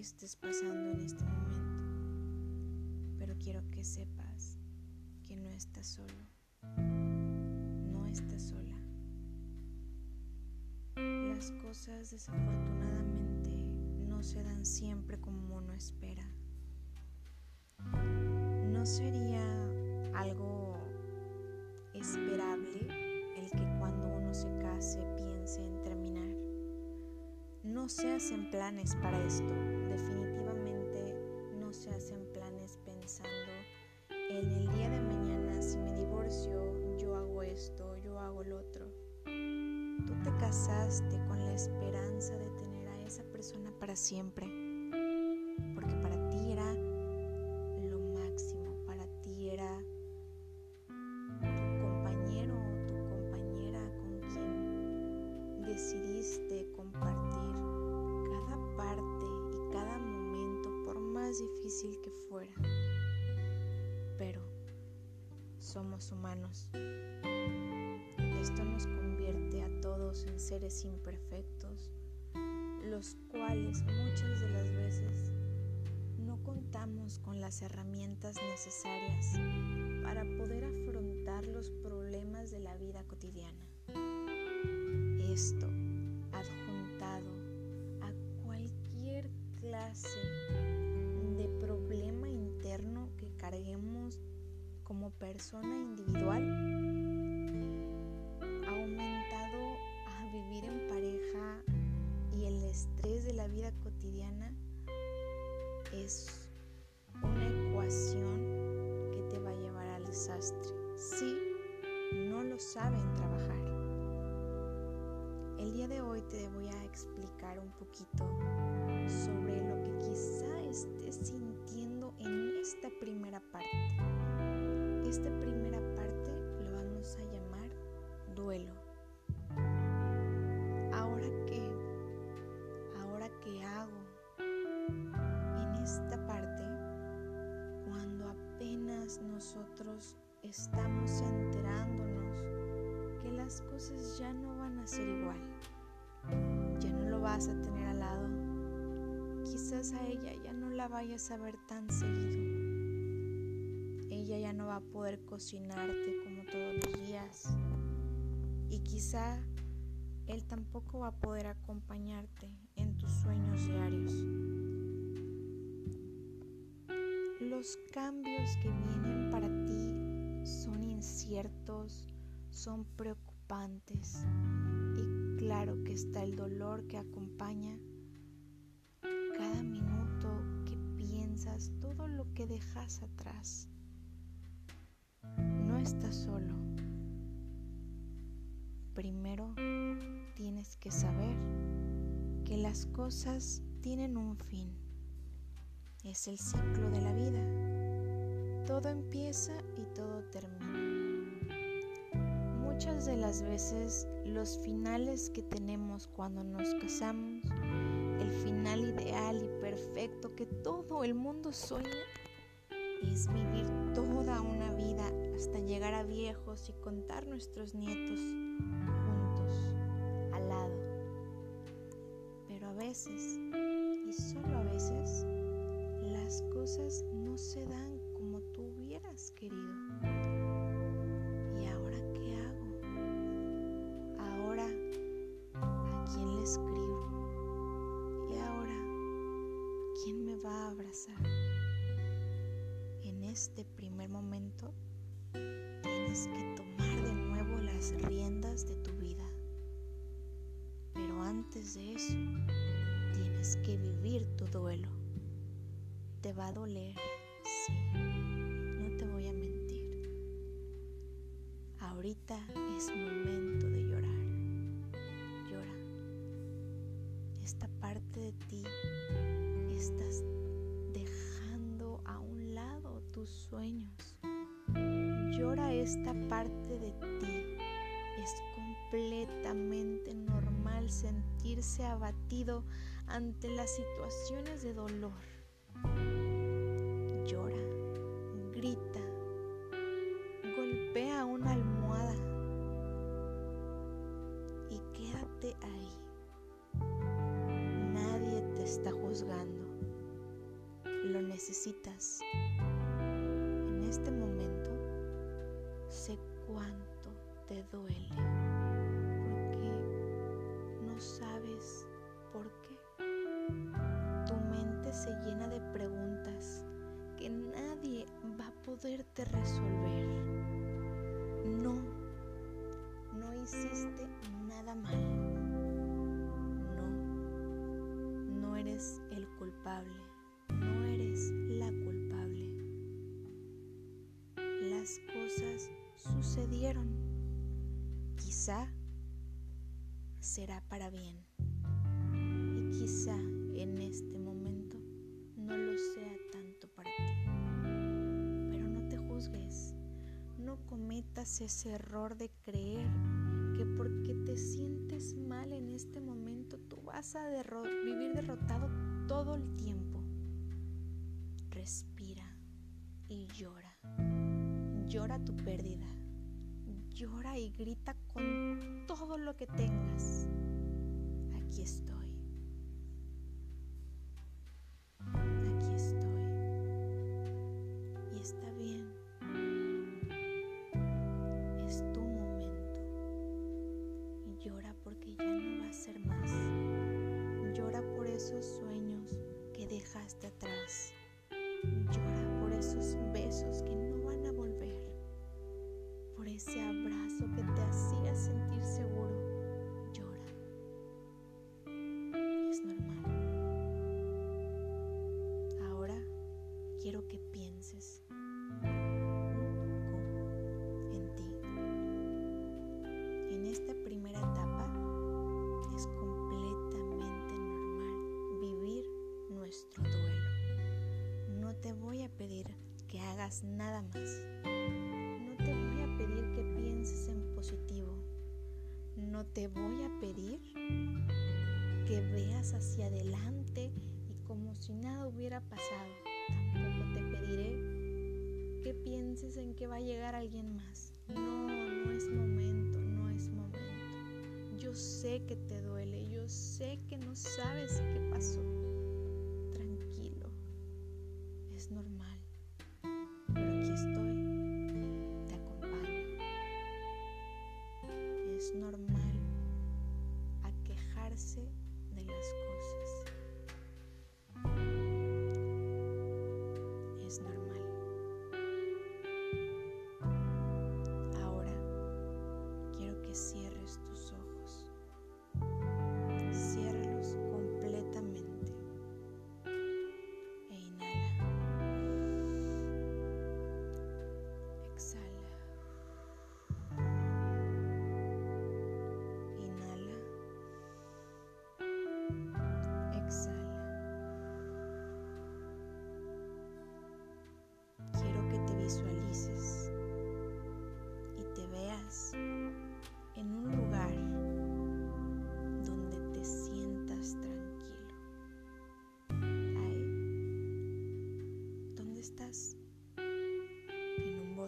estés pasando en este momento, pero quiero que sepas que no estás solo, no estás sola. Las cosas desafortunadamente no se dan siempre como uno espera. No sería algo esperable el que cuando uno se case piense en terminar. No se hacen planes para esto, persona para siempre, porque para ti era decidiste compartir cada parte y cada momento por más difícil que fuera. Pero somos humanos. Esto nos convierte a todos en seres imperfectos, los cuales muchas de las veces no contamos con las herramientas necesarias para poder afrontar los problemas de la vida cotidiana. Esto adjuntado a cualquier clase de problema interno que carguemos como persona individual, es una ecuación que te va a llevar al desastre si no lo saben trabajar. El día de hoy te voy a explicar un poquito sobre lo que quizá estés sintiendo en esta primera parte. Estamos enterándonos que las cosas ya no van a ser igual. Ya no lo vas a tener al lado. Quizás a ella ya no la vayas a ver tan seguido. Ella ya no va a poder cocinarte como todos los días. Y quizá él tampoco va a poder acompañarte en tus sueños diarios. Los cambios que vienen para ti inciertos, son preocupantes y claro que está el dolor que acompaña cada minuto que piensas todo lo que dejas atrás. No estás solo. Primero tienes que saber que las cosas tienen un fin. Es el ciclo de la vida. Todo empieza y todo termina. Muchas de las veces los finales que tenemos cuando nos casamos, el final ideal y perfecto que todo el mundo sueña, es vivir toda una vida hasta llegar a viejos y contar nuestros nietos juntos, al lado. Pero a veces, y solo a veces, las cosas antes de eso, tienes que vivir tu duelo. Te va a doler, sí, no te voy a mentir. Ahorita es momento de llorar. Llora. Esta parte de ti estás sueños. Llora esta parte de ti. Es completamente sentirse abatido ante las situaciones de dolor. Llora, grita, golpea una almohada y quédate ahí. Nadie te está juzgando. Lo necesitas. En este momento sé cuánto te duele. Será para bien y quizá en este momento no lo sea tanto para ti. Pero no te juzgues, no cometas ese error de creer que porque te sientes mal en este momento tú vas a vivir derrotado todo el tiempo. Respira y llora. Llora tu pérdida. Llora y grita todo lo que tengas. Quiero que pienses en ti. En esta primera etapa es completamente normal vivir nuestro duelo. No te voy a pedir que hagas nada más. No te voy a pedir que pienses en positivo. No te voy a pedir que veas hacia adelante y como si nada hubiera pasado. Pediré que pienses en que va a llegar alguien más. No, no es momento, no es momento. Yo sé que te duele, yo sé que no sabes qué pasó.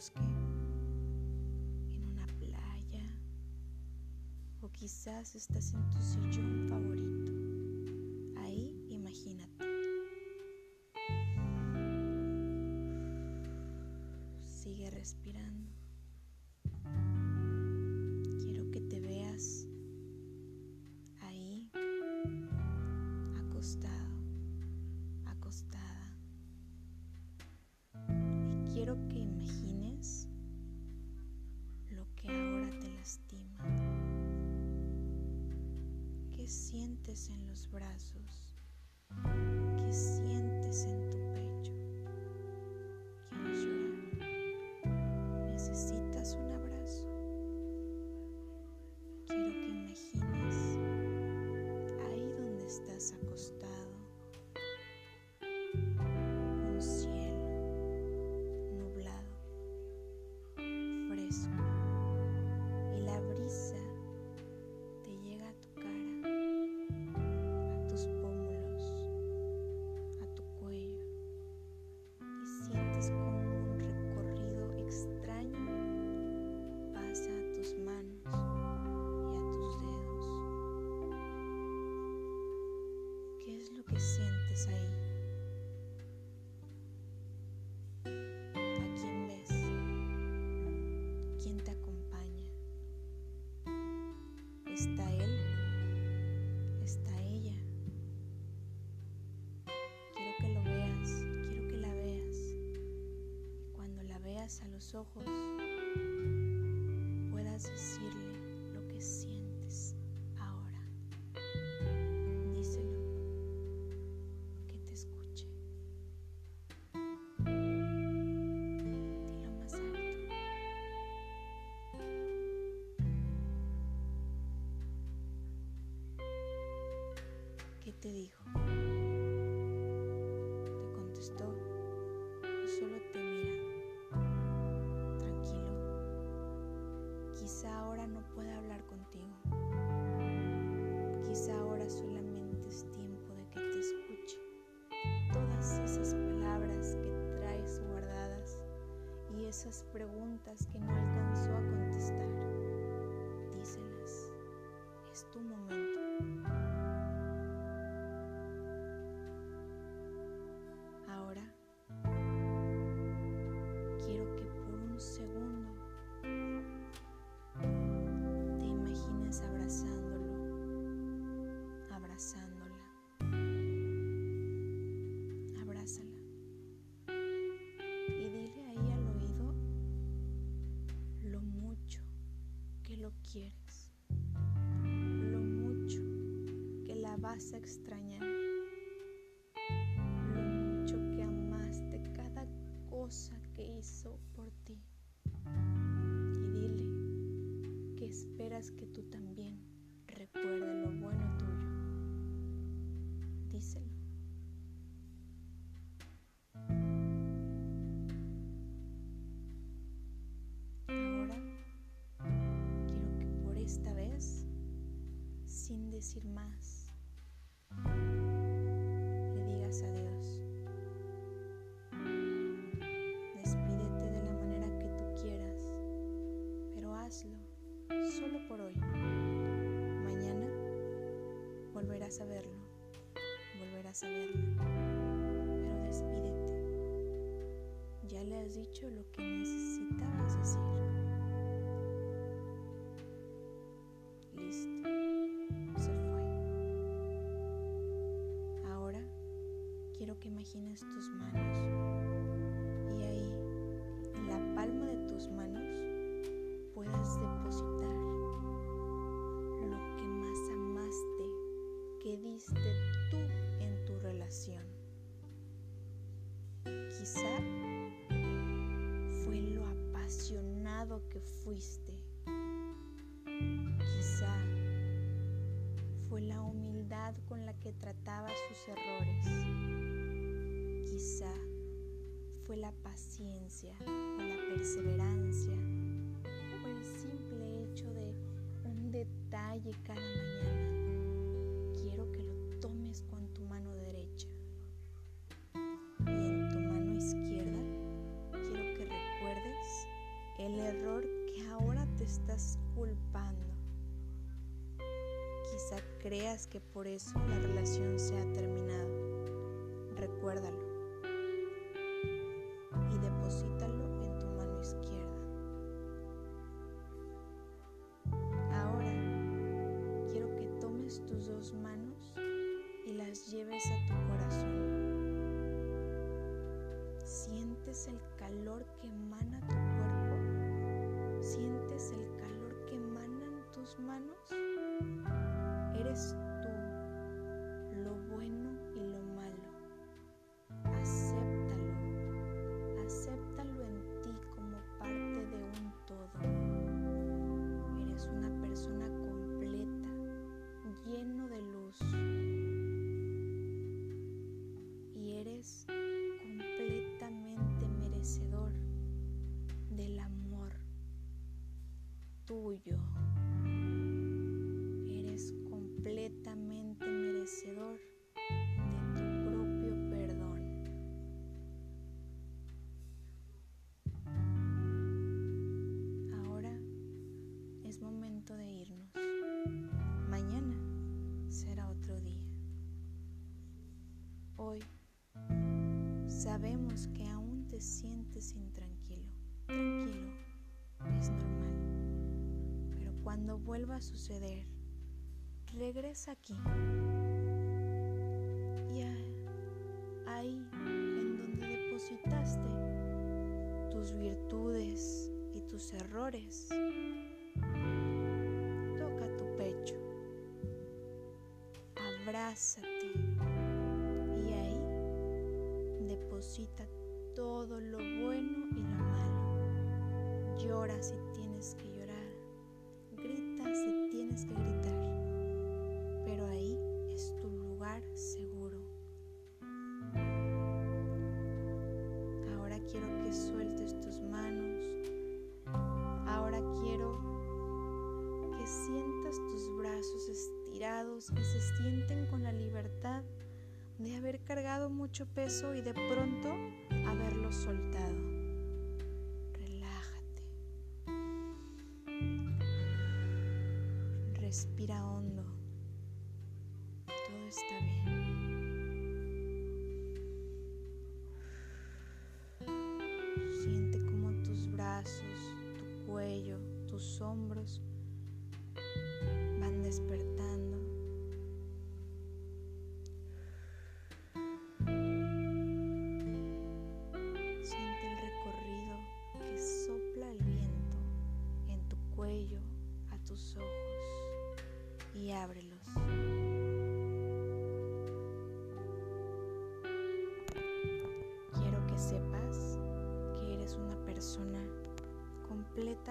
Bosque, en una playa, o quizás estás en tu sillón favorito. En los brazos? ¿Qué sientes en ojos esas preguntas que no alcanzó a contestar. Lo quieres, lo mucho que la vas a extrañar, decir más, le digas adiós. Despídete de la manera que tú quieras, pero hazlo solo por hoy. Mañana volverás a verlo, volverás a verla, pero despídete. Ya le has dicho lo que necesitabas decir. Que imagines tus manos y ahí, en la palma de tus manos, puedas depositar lo que más amaste, que diste tú en tu relación. Quizá fue lo apasionado que fuiste. Quizá fue la humildad con la que trataba sus errores. Quizá fue la paciencia o la perseverancia o el simple hecho de un detalle cada mañana. Quiero que lo tomes con tu mano derecha y en tu mano izquierda quiero que recuerdes el error que ahora te estás culpando. Quizá creas que por eso la relación se ha terminado. Recuérdalo ¿Sientes el calor que emana tu cuerpo? ¿Sientes el calor que emanan tus manos? Eres tuyo. Eres completamente merecedor de tu propio perdón. Ahora es momento de irnos. Mañana será otro día. Hoy sabemos que aún te sientes intranquilo. Cuando vuelva a suceder, regresa aquí. Y ahí, en donde depositaste tu tus virtudes y tus errores, toca tu pecho, abrázate y ahí deposita todo lo bueno y lo malo. Llora si estirados y se sienten con la libertad de haber cargado mucho peso y de pronto haberlo soltado.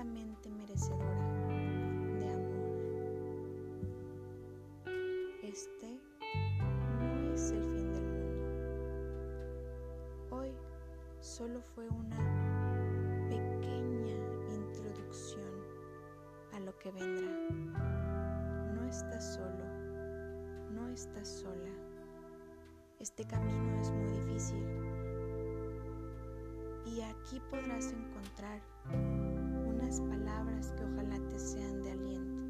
Merecedora de amor. Este no es el fin del mundo. Hoy solo fue una pequeña introducción a lo que vendrá estás solo, no estás sola. Este camino es muy difícil y aquí podrás encontrar palabras que ojalá te sean de aliento.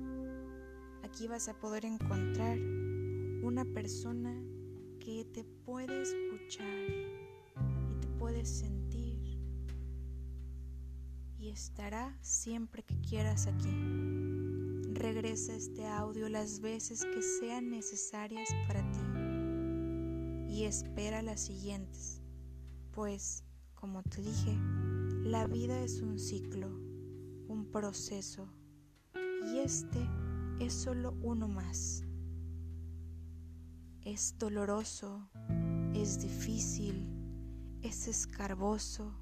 Aquí vas a poder encontrar una persona que te puede escuchar y te puede sentir y estará siempre que quieras aquí. Regresa este audio las veces que sean necesarias para ti y espera las siguientes, pues, como te dije, la vida es un ciclo, un proceso, y este es solo uno más. Es doloroso, es difícil, es escarboso,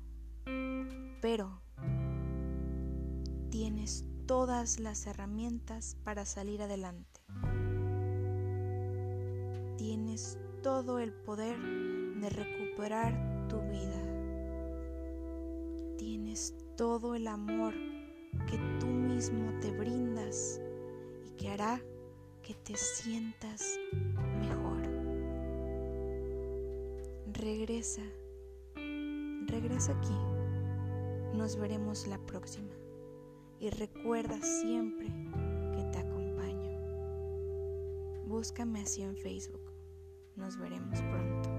pero tienes todas las herramientas para salir adelante. Tienes todo el poder de recuperar tu vida. Tienes todo el amor que tú mismo te brindas y que hará que te sientas mejor. Regresa, regresa aquí. Nos veremos la próxima y recuerda siempre que te acompaño. Búscame así en Facebook. Nos veremos pronto.